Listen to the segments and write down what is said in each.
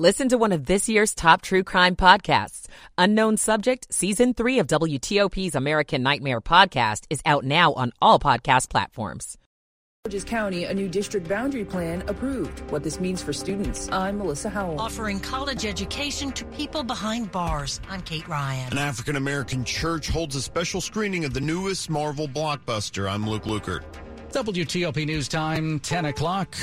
Listen to one of this year's top true crime podcasts. Unknown Subject, Season 3 of WTOP's American Nightmare podcast is out now on all podcast platforms. Georges County, a new district boundary plan approved. What this means for students. I'm Melissa Howell. Offering college education to people behind bars. I'm Kate Ryan. An African American church holds a special screening of the newest Marvel blockbuster. I'm Luke Lukert. WTOP News Time, 10 o'clock.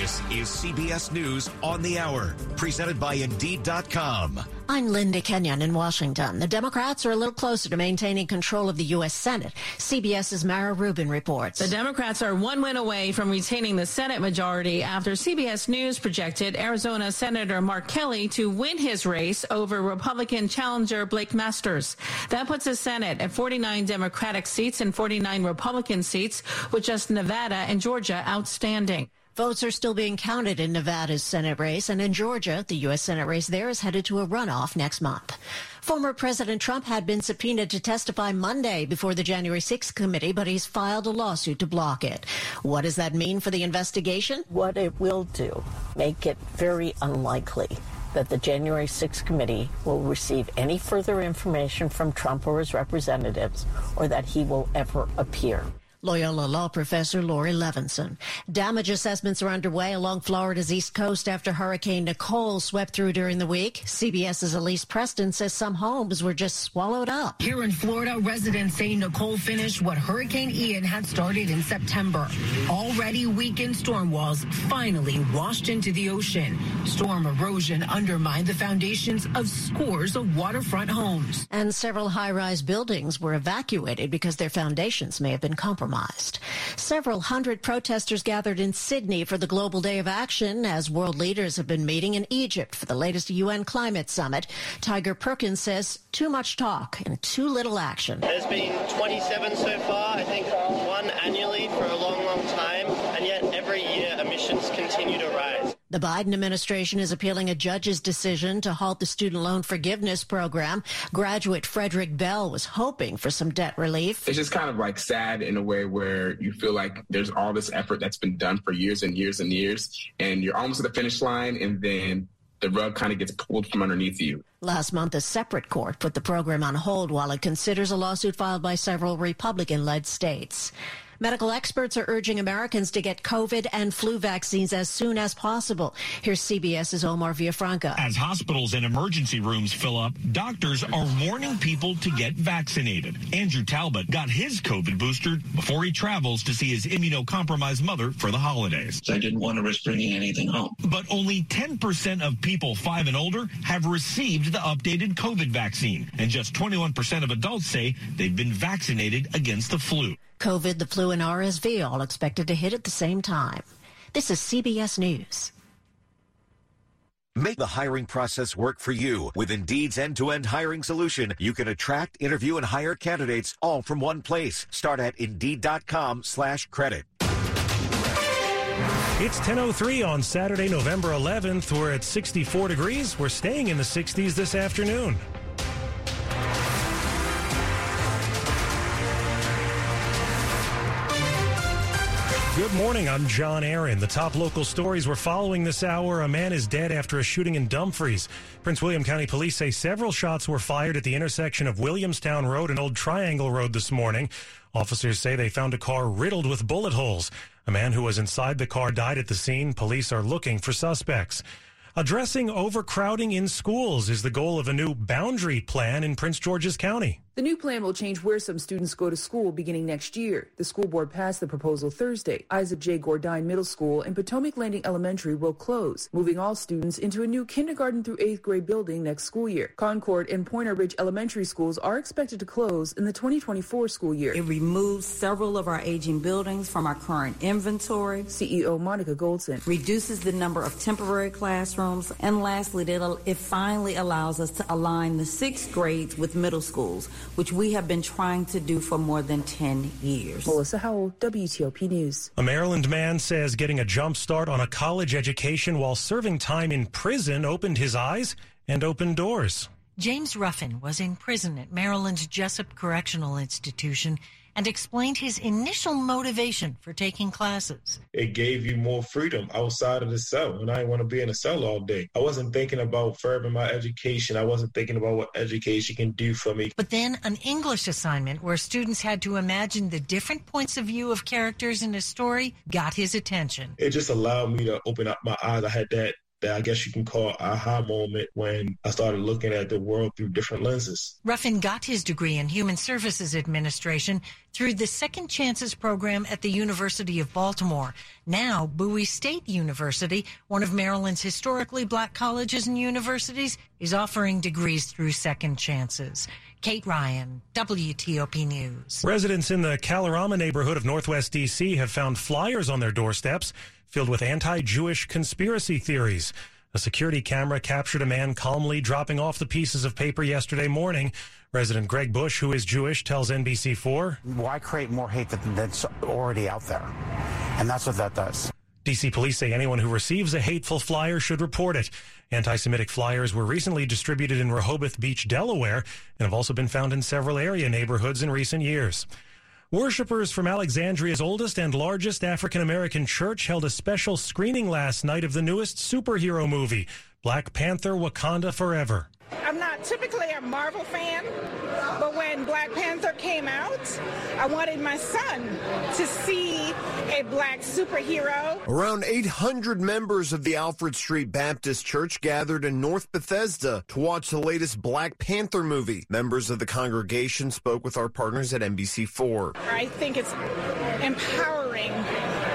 This is CBS News on the Hour, presented by Indeed.com. I'm Linda Kenyon in Washington. The Democrats are a little closer to maintaining control of the U.S. Senate. CBS's Mara Rubin reports. The Democrats are one win away from retaining the Senate majority after CBS News projected Arizona Senator Mark Kelly to win his race over Republican challenger Blake Masters. That puts the Senate at 49 Democratic seats and 49 Republican seats, with just Nevada and Georgia outstanding. Votes are still being counted in Nevada's Senate race, and in Georgia, the U.S. Senate race there is headed to a runoff next month. Former President Trump had been subpoenaed to testify Monday before the January 6th committee, but he's filed a lawsuit to block it. What does that mean for the investigation? What it will do, make it very unlikely that the January 6th committee will receive any further information from Trump or his representatives, or that he will ever appear. Loyola Law Professor Laurie Levenson. Damage assessments are underway along Florida's east coast after Hurricane Nicole swept through during the week. CBS's Elise Preston says some homes were just swallowed up. Here in Florida, residents say Nicole finished what Hurricane Ian had started in September. Already weakened storm walls finally washed into the ocean. Storm erosion undermined the foundations of scores of waterfront homes. And several high rise buildings were evacuated because their foundations may have been compromised compromised. Several hundred protesters gathered in Sydney for the Global Day of Action as world leaders have been meeting in Egypt for the latest UN climate summit. Tiger Perkins says too much talk and too little action. There's been 27 so far, I think one annually for a long, long time, and yet every year emissions continue to rise. The Biden administration is appealing a judge's decision to halt the student loan forgiveness program. Graduate Frederick Bell was hoping for some debt relief. It's just kind of like sad in a way where you feel like there's all this effort that's been done for years and years and years, and you're almost at the finish line, and then the rug kind of gets pulled from underneath you. Last month, a separate court put the program on hold while it considers a lawsuit filed by several Republican led states. Medical experts are urging Americans to get COVID and flu vaccines as soon as possible. Here's CBS's Omar Villafranca. As hospitals and emergency rooms fill up, doctors are warning people to get vaccinated. Andrew Talbot got his COVID booster before he travels to see his immunocompromised mother for the holidays. I didn't want to risk bringing anything home. But only 10% of people five and older have received the updated COVID vaccine, and just 21% of adults say they've been vaccinated against the flu. COVID, the flu, and RSV all expected to hit at the same time. This is CBS News. Make the hiring process work for you. With Indeed's end-to-end hiring solution, you can attract, interview, and hire candidates all from one place. Start at Indeed.com slash credit. It's 10.03 on Saturday, November 11th. We're at 64 degrees. We're staying in the 60s this afternoon. Good morning. I'm John Aaron. The top local stories we're following this hour. A man is dead after a shooting in Dumfries. Prince William County Police say several shots were fired at the intersection of Williamstown Road and Old Triangle Road this morning. Officers say they found a car riddled with bullet holes. A man who was inside the car died at the scene. Police are looking for suspects. Addressing overcrowding in schools is the goal of a new boundary plan in Prince George's County. The new plan will change where some students go to school beginning next year. The school board passed the proposal Thursday. Isaac J. Gourdine Middle School and Potomac Landing Elementary will close, moving all students into a new kindergarten through eighth grade building next school year. Concord and Pointer Ridge Elementary schools are expected to close in the 2024 school year. It removes several of our aging buildings from our current inventory. CEO Monica Goldson reduces the number of temporary classrooms, and lastly, it finally allows us to align the sixth grades with middle schools which we have been trying to do for more than 10 years. Melissa Howell, WTOP News. A Maryland man says getting a jump start on a college education while serving time in prison opened his eyes and opened doors. James Ruffin was in prison at Maryland's Jessup Correctional Institution and explained his initial motivation for taking classes. It gave you more freedom outside of the cell, and I didn't want to be in a cell all day. I wasn't thinking about furthering my education. I wasn't thinking about what education can do for me. But then an English assignment where students had to imagine the different points of view of characters in a story got his attention. It just allowed me to open up my eyes. I had that that I guess you can call aha moment when I started looking at the world through different lenses. Ruffin got his degree in Human Services Administration through the Second Chances program at the University of Baltimore. Now, Bowie State University, one of Maryland's historically black colleges and universities, is offering degrees through Second Chances. Kate Ryan, WTOP News. Residents in the Kalorama neighborhood of Northwest D.C. have found flyers on their doorsteps filled with anti Jewish conspiracy theories. A security camera captured a man calmly dropping off the pieces of paper yesterday morning. Resident Greg Bush, who is Jewish, tells NBC4 Why create more hate that's already out there? And that's what that does. DC police say anyone who receives a hateful flyer should report it. Anti Semitic flyers were recently distributed in Rehoboth Beach, Delaware, and have also been found in several area neighborhoods in recent years. Worshippers from Alexandria's oldest and largest African American church held a special screening last night of the newest superhero movie, Black Panther Wakanda Forever. I'm not typically a Marvel fan, but when Black Panther came out, I wanted my son to see a black superhero. Around 800 members of the Alfred Street Baptist Church gathered in North Bethesda to watch the latest Black Panther movie. Members of the congregation spoke with our partners at NBC4. I think it's empowering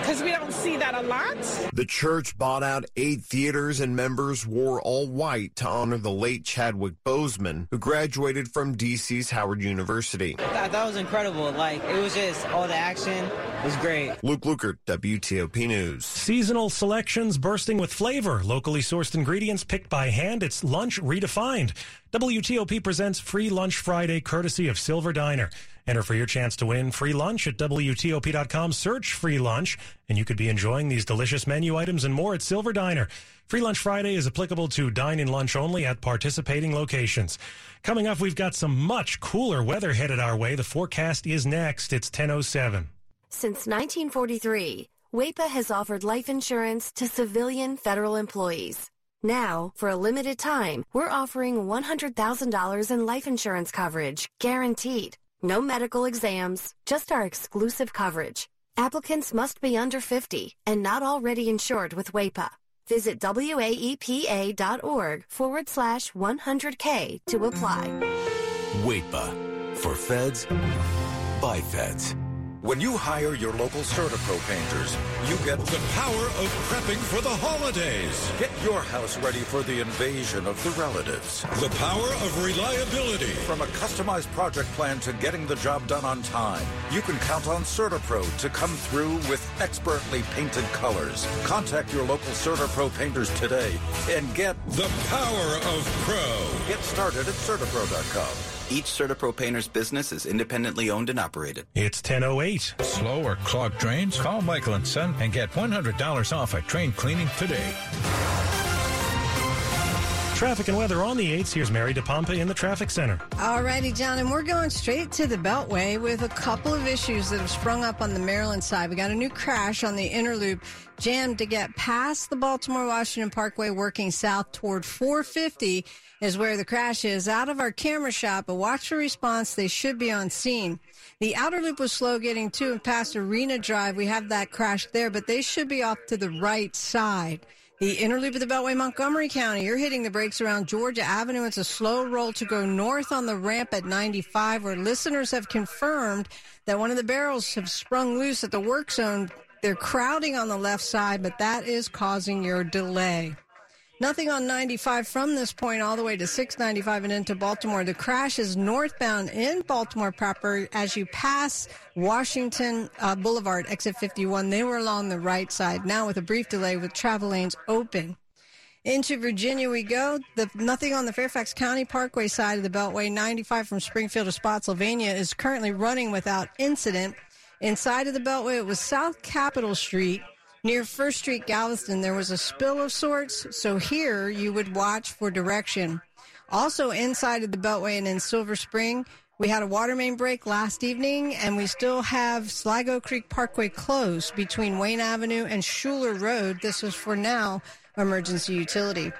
because we don't see that a lot. The church bought out eight theaters and members wore all white to honor the late Chadwick Boseman, who graduated from DC's Howard University. That, that was incredible. Like, it was just all the action was great. Luke Lukert, WTOP News. Seasonal selections bursting with flavor. Locally sourced ingredients picked by hand. It's lunch redefined. WTOP presents Free Lunch Friday courtesy of Silver Diner. Enter for your chance to win free lunch at WTOP.com. Search free lunch, and you could be enjoying these delicious menu items and more at Silver Diner. Free Lunch Friday is applicable to dine in lunch only at participating locations. Coming up, we've got some much cooler weather headed our way. The forecast is next. It's 1007. Since 1943, WAEPA has offered life insurance to civilian federal employees. Now, for a limited time, we're offering $100,000 in life insurance coverage, guaranteed. No medical exams, just our exclusive coverage. Applicants must be under 50 and not already insured with WAEPA. Visit WAEPA.org forward slash 100K to apply. WAEPA for feds by feds. When you hire your local CertaPro painters, you get the power of prepping for the holidays. Get your house ready for the invasion of the relatives. The power of reliability. From a customized project plan to getting the job done on time, you can count on CertaPro to come through with expertly painted colors. Contact your local CertaPro painters today and get the power of pro. Get started at CertaPro.com. Each CertaPro painter's business is independently owned and operated. It's 1008. Slow or clogged drains? Call Michael & Son and get $100 off a train cleaning today. Traffic and weather on the 8s. Here's Mary DePompa in the traffic center. All righty, John, and we're going straight to the Beltway with a couple of issues that have sprung up on the Maryland side. We got a new crash on the inner loop, jammed to get past the Baltimore Washington Parkway, working south toward 450 is where the crash is. Out of our camera shot, but watch the response. They should be on scene. The outer loop was slow getting to and past Arena Drive. We have that crash there, but they should be off to the right side. The inner loop of the Beltway, Montgomery County, you're hitting the brakes around Georgia Avenue. It's a slow roll to go north on the ramp at 95, where listeners have confirmed that one of the barrels have sprung loose at the work zone. They're crowding on the left side, but that is causing your delay. Nothing on 95 from this point all the way to 695 and into Baltimore. The crash is northbound in Baltimore proper as you pass Washington uh, Boulevard, exit 51. They were along the right side. Now with a brief delay with travel lanes open. Into Virginia we go. The, nothing on the Fairfax County Parkway side of the Beltway. 95 from Springfield to Spotsylvania is currently running without incident. Inside of the Beltway, it was South Capitol Street Near First Street, Galveston, there was a spill of sorts, so here you would watch for direction. Also inside of the Beltway and in Silver Spring, We had a water main break last evening, and we still have Sligo Creek Parkway closed between Wayne Avenue and Schuler Road. This was for now emergency utility.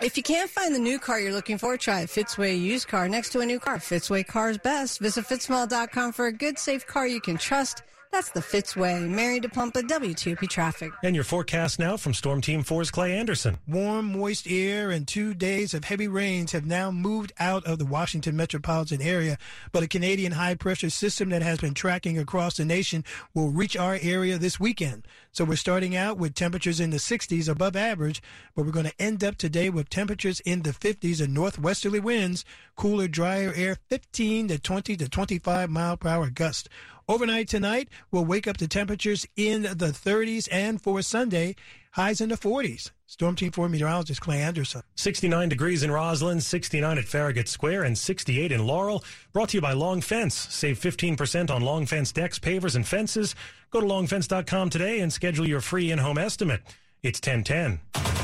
If you can't find the new car you're looking for, try a Fitzway used car next to a new car. Fitzway Cars Best. Visit fitzmall.com for a good, safe car you can trust. That's the Fitzway. Mary DePompa, WTOP Traffic. And your forecast now from Storm Team 4's Clay Anderson. Warm, moist air and two days of heavy rains have now moved out of the Washington metropolitan area, but a Canadian high pressure system that has been tracking across the nation will reach our area this weekend. So we're starting out with temperatures in the 60s above average, but we're going to end up today with temperatures in the 50s and northwesterly winds, cooler, drier air, 15 to 20 to 25 mile per hour gust. Overnight tonight, we'll wake up to temperatures in the 30s, and for Sunday, highs in the 40s. Storm Team 4 meteorologist Clay Anderson. 69 degrees in Rosslyn, 69 at Farragut Square, and 68 in Laurel. Brought to you by Long Fence. Save 15% on Long Fence decks, pavers, and fences. Go to longfence.com today and schedule your free in home estimate. It's 1010.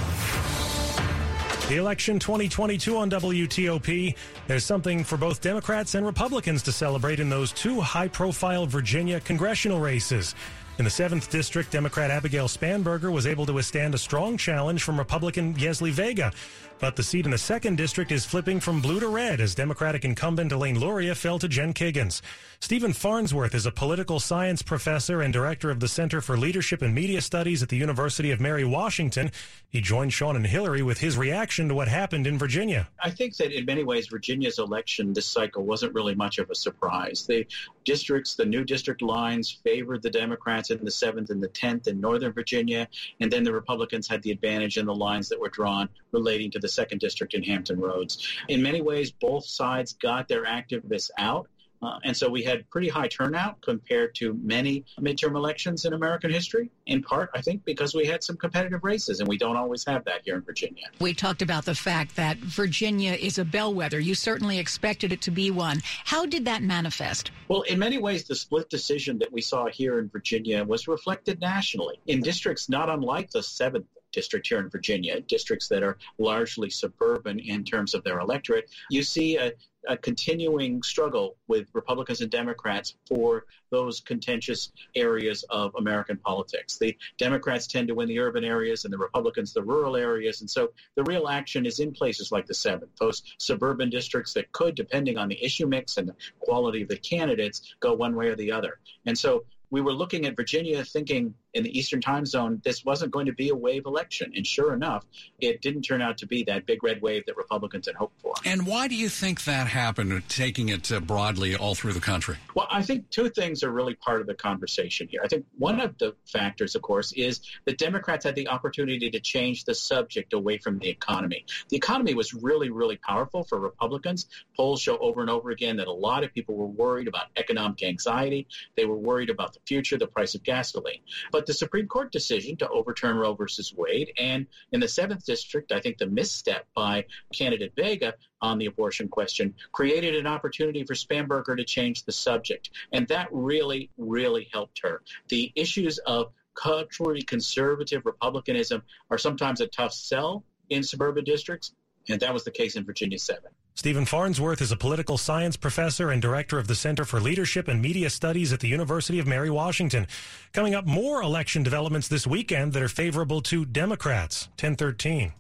The election 2022 on WTOP. There's something for both Democrats and Republicans to celebrate in those two high profile Virginia congressional races. In the 7th District, Democrat Abigail Spanberger was able to withstand a strong challenge from Republican Yesli Vega. But the seat in the 2nd District is flipping from blue to red as Democratic incumbent Elaine Luria fell to Jen Kiggans. Stephen Farnsworth is a political science professor and director of the Center for Leadership and Media Studies at the University of Mary Washington. He joined Sean and Hillary with his reaction to what happened in Virginia. I think that in many ways, Virginia's election this cycle wasn't really much of a surprise. The districts, the new district lines favored the Democrats in the 7th and the 10th in Northern Virginia, and then the Republicans had the advantage in the lines that were drawn relating to the second district in Hampton Roads. In many ways, both sides got their activists out. Uh, and so we had pretty high turnout compared to many midterm elections in American history, in part, I think, because we had some competitive races, and we don't always have that here in Virginia. We talked about the fact that Virginia is a bellwether. You certainly expected it to be one. How did that manifest? Well, in many ways, the split decision that we saw here in Virginia was reflected nationally in districts not unlike the 7th district here in Virginia, districts that are largely suburban in terms of their electorate, you see a, a continuing struggle with Republicans and Democrats for those contentious areas of American politics. The Democrats tend to win the urban areas and the Republicans the rural areas. And so the real action is in places like the 7th, those suburban districts that could, depending on the issue mix and the quality of the candidates, go one way or the other. And so we were looking at Virginia thinking in the Eastern time zone, this wasn't going to be a wave election. And sure enough, it didn't turn out to be that big red wave that Republicans had hoped for. And why do you think that happened, taking it uh, broadly all through the country? Well, I think two things are really part of the conversation here. I think one of the factors, of course, is that Democrats had the opportunity to change the subject away from the economy. The economy was really, really powerful for Republicans. Polls show over and over again that a lot of people were worried about economic anxiety. They were worried about the future, the price of gasoline. But but the Supreme Court decision to overturn Roe versus Wade, and in the seventh district, I think the misstep by candidate Vega on the abortion question created an opportunity for Spanberger to change the subject, and that really, really helped her. The issues of culturally conservative republicanism are sometimes a tough sell in suburban districts, and that was the case in Virginia 7. Stephen Farnsworth is a political science professor and director of the Center for Leadership and Media Studies at the University of Mary Washington. Coming up, more election developments this weekend that are favorable to Democrats. 1013.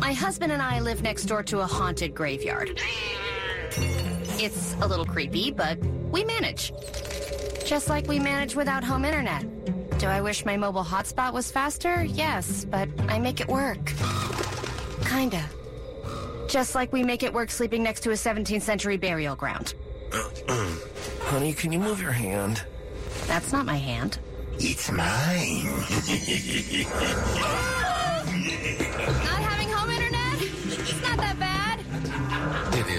My husband and I live next door to a haunted graveyard. It's a little creepy, but we manage. Just like we manage without home internet. Do I wish my mobile hotspot was faster? Yes, but I make it work. Kinda. Just like we make it work sleeping next to a 17th century burial ground. Honey, can you move your hand? That's not my hand. It's mine. not having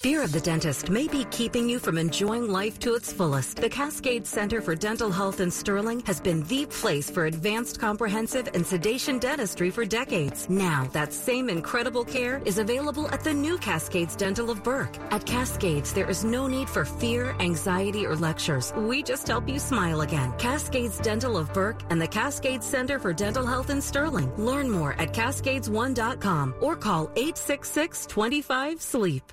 Fear of the dentist may be keeping you from enjoying life to its fullest. The Cascade Center for Dental Health in Sterling has been the place for advanced comprehensive and sedation dentistry for decades. Now, that same incredible care is available at the new Cascades Dental of Burke. At Cascades, there is no need for fear, anxiety, or lectures. We just help you smile again. Cascades Dental of Burke and the Cascades Center for Dental Health in Sterling. Learn more at cascades1.com or call 866 25 SLEEP.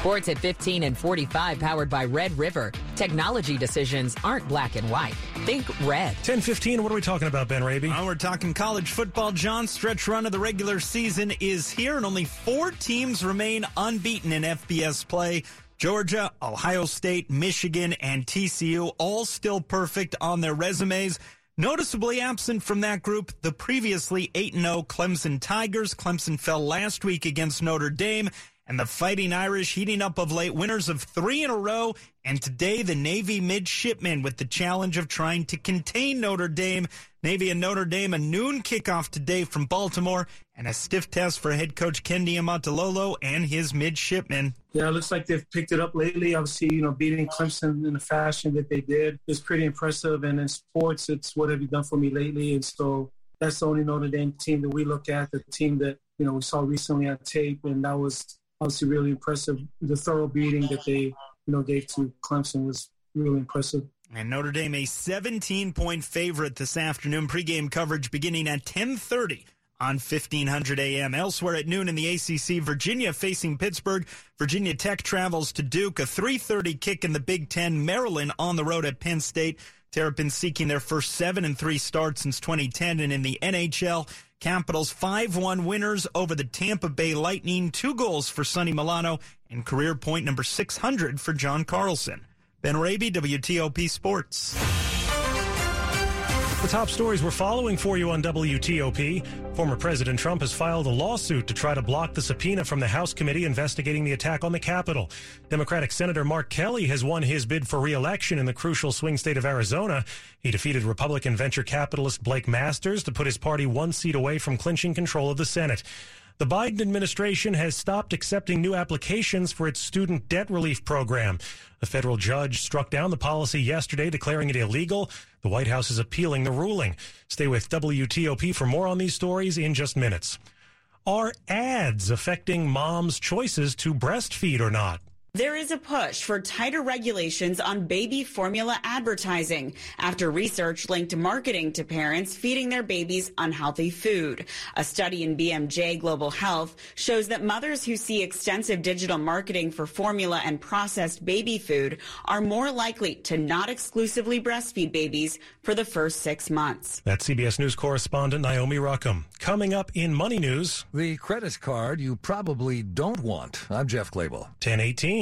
Sports at 15 and 45 powered by Red River. Technology decisions aren't black and white. Think red. 10-15, what are we talking about, Ben Raby? Uh, we're talking college football, John. Stretch run of the regular season is here, and only four teams remain unbeaten in FBS play. Georgia, Ohio State, Michigan, and TCU all still perfect on their resumes. Noticeably absent from that group, the previously 8-0 Clemson Tigers. Clemson fell last week against Notre Dame and the Fighting Irish heating up of late, winners of three in a row. And today, the Navy midshipmen with the challenge of trying to contain Notre Dame. Navy and Notre Dame, a noon kickoff today from Baltimore, and a stiff test for head coach Ken Niumatalolo and his midshipmen. Yeah, it looks like they've picked it up lately. Obviously, you know, beating Clemson in the fashion that they did is pretty impressive. And in sports, it's what have you done for me lately? And so that's the only Notre Dame team that we look at, the team that, you know, we saw recently on tape. And that was obviously really impressive. The thorough beating that they, you know, gave to Clemson was really impressive. And Notre Dame a 17 point favorite this afternoon. Pregame coverage beginning at 10:30 on 1500 AM. Elsewhere at noon in the ACC, Virginia facing Pittsburgh. Virginia Tech travels to Duke. A 3:30 kick in the Big Ten. Maryland on the road at Penn State. Terrapins seeking their first seven and three start since 2010, and in the NHL. Capitals 5-1 winners over the Tampa Bay Lightning. Two goals for Sonny Milano and career point number 600 for John Carlson. Ben Raby, WTOP Sports. The top stories we're following for you on WTOP. Former President Trump has filed a lawsuit to try to block the subpoena from the House committee investigating the attack on the Capitol. Democratic Senator Mark Kelly has won his bid for re-election in the crucial swing state of Arizona. He defeated Republican venture capitalist Blake Masters to put his party one seat away from clinching control of the Senate. The Biden administration has stopped accepting new applications for its student debt relief program. A federal judge struck down the policy yesterday, declaring it illegal. The White House is appealing the ruling. Stay with WTOP for more on these stories in just minutes. Are ads affecting moms' choices to breastfeed or not? There is a push for tighter regulations on baby formula advertising after research linked marketing to parents feeding their babies unhealthy food. A study in BMJ Global Health shows that mothers who see extensive digital marketing for formula and processed baby food are more likely to not exclusively breastfeed babies for the first six months. That's CBS News correspondent Naomi Rockham. Coming up in Money News. The credit card you probably don't want. I'm Jeff Clabaugh. 1018.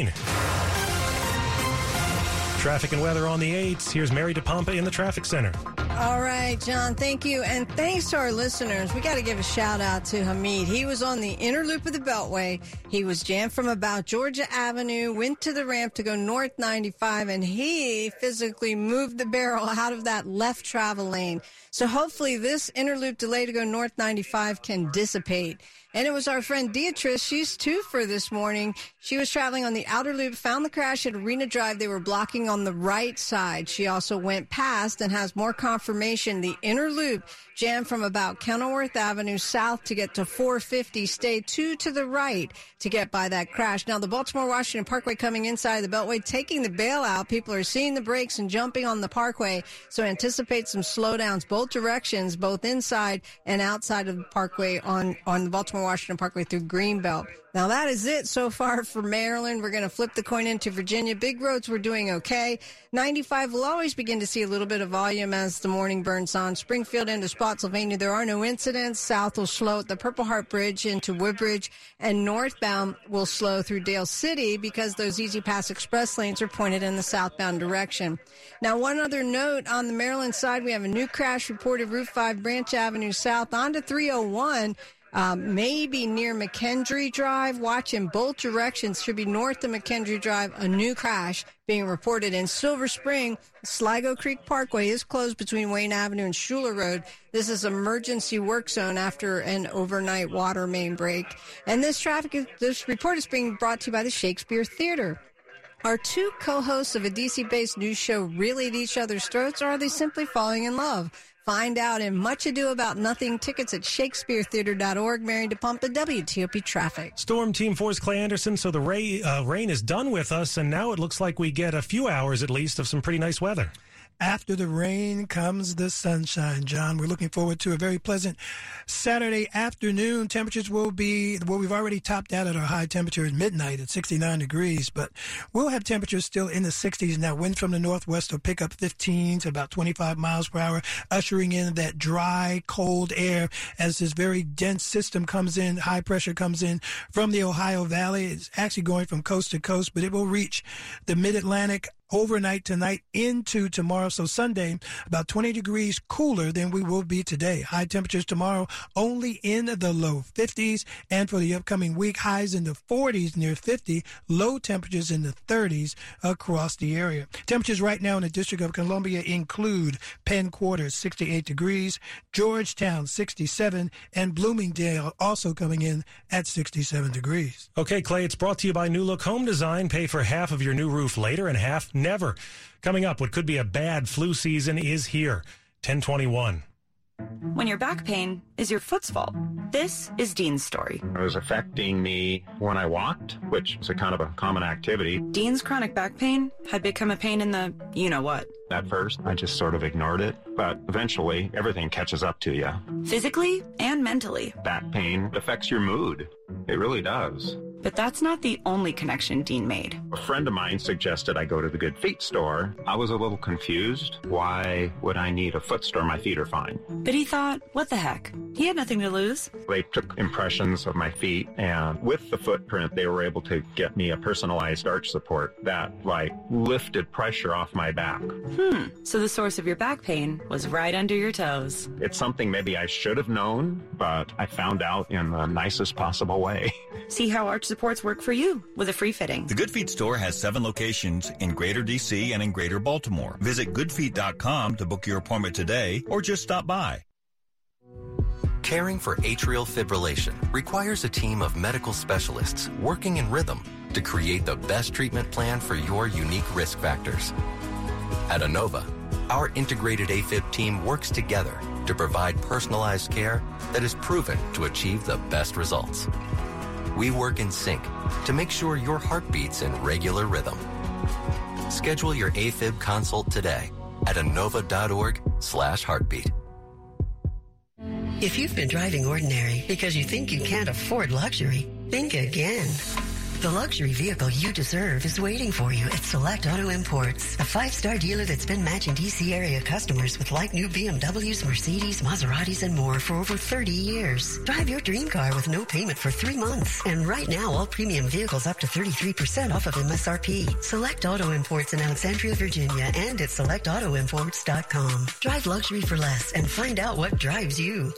Traffic and weather on the 8s. Here's Mary DePompa in the traffic center. All right, John, thank you. And thanks to our listeners. We got to give a shout out to Hamid. He was on the inner loop of the Beltway. He was jammed from about Georgia Avenue, went to the ramp to go north 95, and he physically moved the barrel out of that left travel lane. So hopefully this inner loop delay to go north 95 can dissipate. And it was our friend Beatrice. She's two for this morning. She was traveling on the outer loop, found the crash at Arena Drive. They were blocking on the right side. She also went past and has more confirmation. The inner loop jammed from about Kenilworth Avenue south to get to 450. Stay two to the right to get by that crash. Now, the Baltimore Washington Parkway coming inside the Beltway, taking the bailout. People are seeing the brakes and jumping on the Parkway. So anticipate some slowdowns both directions, both inside and outside of the Parkway on, on the Baltimore Washington Parkway through Greenbelt. Now that is it so far for Maryland. We're going to flip the coin into Virginia. Big roads we're doing okay. 95 will always begin to see a little bit of volume as the morning burns on. Springfield into Spotsylvania, there are no incidents. South will slow at the Purple Heart Bridge into Woodbridge, and northbound will slow through Dale City because those E-ZPass Express lanes are pointed in the southbound direction. Now, one other note on the Maryland side, we have a new crash reported Route 5 Branch Avenue South onto 301 um, maybe near McKendree Drive. Watch in both directions. Should be north of McKendree Drive. A new crash being reported in Silver Spring. Sligo Creek Parkway is closed between Wayne Avenue and Schuler Road. This is emergency work zone after an overnight water main break. And this traffic, this report is being brought to you by the Shakespeare Theater. Are two co-hosts of a DC-based news show really at each other's throats, or are they simply falling in love? Find out in Much Ado About Nothing tickets at shakespearetheater.org. Mary DePompa, WTOP Traffic. Storm Team 4's Clay Anderson. So the rain, uh, rain is done with us, and now it looks like we get a few hours at least of some pretty nice weather. After the rain comes the sunshine, John. We're looking forward to a very pleasant Saturday afternoon. Temperatures will be, well, we've already topped out at our high temperature at midnight at 69 degrees, but we'll have temperatures still in the 60s. Now, winds from the northwest will pick up 15 to about 25 miles per hour, ushering in that dry, cold air as this very dense system comes in, high pressure comes in from the Ohio Valley. It's actually going from coast to coast, but it will reach the mid Atlantic overnight tonight into tomorrow. So Sunday, about 20 degrees cooler than we will be today. High temperatures tomorrow only in the low 50s. And for the upcoming week, highs in the 40s near 50, low temperatures in the 30s across the area. Temperatures right now in the District of Columbia include Penn Quarter, 68 degrees, Georgetown, 67, and Bloomingdale also coming in at 67 degrees. Okay, Clay, it's brought to you by New Look Home Design. Pay for half of your new roof later and half never. Coming up, what could be a bad flu season is here. 1021. When your back pain is your foot's fault. This is Dean's story. It was affecting me when I walked, which is a kind of a common activity. Dean's chronic back pain had become a pain in the you know what. At first, I just sort of ignored it, but eventually everything catches up to you. Physically and mentally. Back pain affects your mood. It really does. But that's not the only connection Dean made. A friend of mine suggested I go to the Good Feet store. I was a little confused. Why would I need a foot store? My feet are fine. But he thought, what the heck? He had nothing to lose. They took impressions of my feet, and with the footprint, they were able to get me a personalized arch support that, like, lifted pressure off my back. Hmm. So the source of your back pain was right under your toes. It's something maybe I should have known, but I found out in the nicest possible way. See how arch supports work for you with a free fitting. The Good Feet store has seven locations in Greater DC and in Greater Baltimore. Visit goodfeet.com to book your appointment today or just stop by. Caring for atrial fibrillation requires a team of medical specialists working in rhythm to create the best treatment plan for your unique risk factors. At Inova, our integrated AFib team works together to provide personalized care that is proven to achieve the best results. We work in sync to make sure your heart beats in regular rhythm. Schedule your AFib consult today at inova.org slash heartbeat. If you've been driving ordinary because you think you can't afford luxury, think again. The luxury vehicle you deserve is waiting for you at Select Auto Imports, a five-star dealer that's been matching DC area customers with like new BMWs, Mercedes, Maseratis, and more for over 30 years. Drive your dream car with no payment for three months. And right now, all premium vehicles up to 33% off of MSRP. Select Auto Imports in Alexandria, Virginia, and at selectautoimports.com. Drive luxury for less and find out what drives you.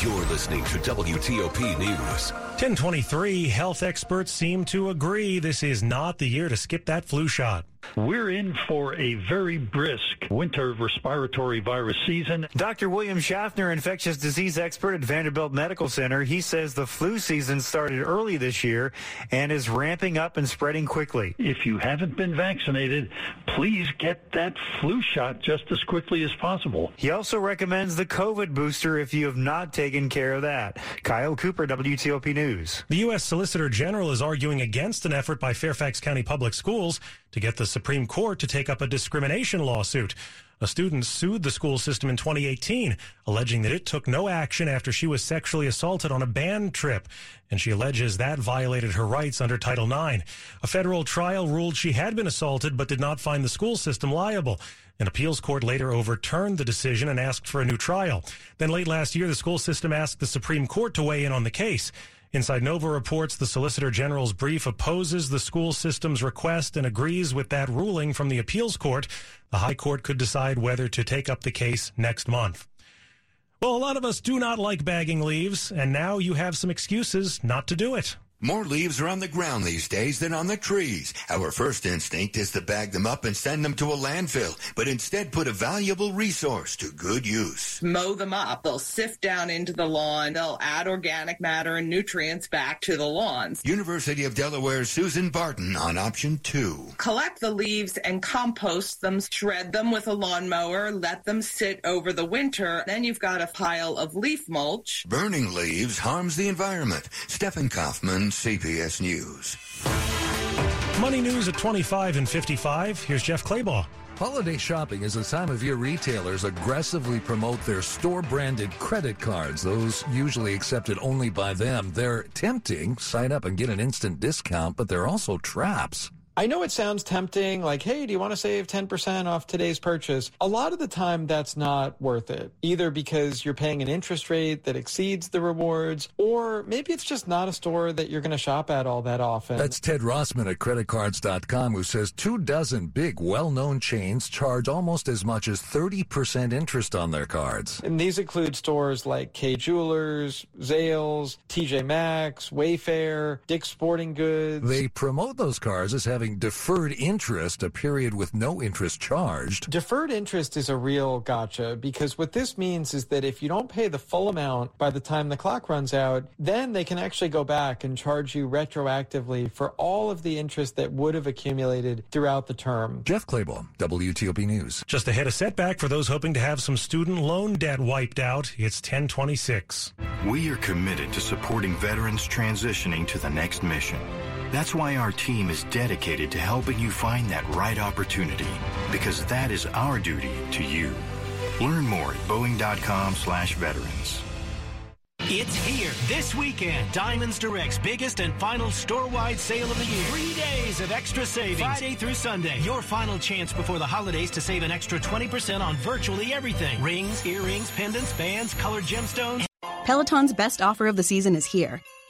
You're listening to WTOP News. 1023 health experts seem to agree this is not the year to skip that flu shot. We're in for a very brisk winter respiratory virus season. Dr. William Schaffner, infectious disease expert at Vanderbilt Medical Center, he says the flu season started early this year and is ramping up and spreading quickly. If you haven't been vaccinated, please get that flu shot just as quickly as possible. He also recommends the COVID booster if you have not taken care of that. Kyle Cooper, WTOP News. News. The U.S. Solicitor General is arguing against an effort by Fairfax County Public Schools to get the Supreme Court to take up a discrimination lawsuit. A student sued the school system in 2018, alleging that it took no action after she was sexually assaulted on a band trip, and she alleges that violated her rights under Title IX. A federal trial ruled she had been assaulted but did not find the school system liable. An appeals court later overturned the decision and asked for a new trial. Then late last year, the school system asked the Supreme Court to weigh in on the case. Inside Nova reports the Solicitor General's brief opposes the school system's request and agrees with that ruling from the appeals court. The High Court could decide whether to take up the case next month. Well, a lot of us do not like bagging leaves, and now you have some excuses not to do it. More leaves are on the ground these days than on the trees. Our first instinct is to bag them up and send them to a landfill, but instead put a valuable resource to good use. Mow them up. They'll sift down into the lawn. They'll add organic matter and nutrients back to the lawns. University of Delaware's Susan Barton on option two. Collect the leaves and compost them, shred them with a lawnmower, let them sit over the winter. Then you've got a pile of leaf mulch. Burning leaves harms the environment. Stephen Kaufman, CBS News. Money news at 25 and 55. Here's Jeff Clabaugh. Holiday shopping is a time of year retailers aggressively promote their store branded credit cards, those usually accepted only by them. They're tempting, sign up and get an instant discount, but they're also traps. I know it sounds tempting, like, hey, do you want to save 10% off today's purchase? A lot of the time, that's not worth it, either because you're paying an interest rate that exceeds the rewards, or maybe it's just not a store that you're going to shop at all that often. That's Ted Rossman at creditcards.com who says two dozen big, well known chains charge almost as much as 30% interest on their cards. And these include stores like Kay Jewelers, Zales, TJ Maxx, Wayfair, Dick's Sporting Goods. They promote those cards as having deferred interest, a period with no interest charged. Deferred interest is a real gotcha because what this means is that if you don't pay the full amount by the time the clock runs out, then they can actually go back and charge you retroactively for all of the interest that would have accumulated throughout the term. Jeff Clabaugh, WTOP News. Just ahead of setback for those hoping to have some student loan debt wiped out. It's 1026. We are committed to supporting veterans transitioning to the next mission. That's why our team is dedicated to helping you find that right opportunity, because that is our duty to you. Learn more at Boeing.com slash veterans. It's here this weekend. Diamonds Direct's biggest and final store-wide sale of the year. Three days of extra savings. Friday through Sunday. Your final chance before the holidays to save an extra 20% on virtually everything. Rings, earrings, pendants, bands, colored gemstones. Peloton's best offer of the season is here.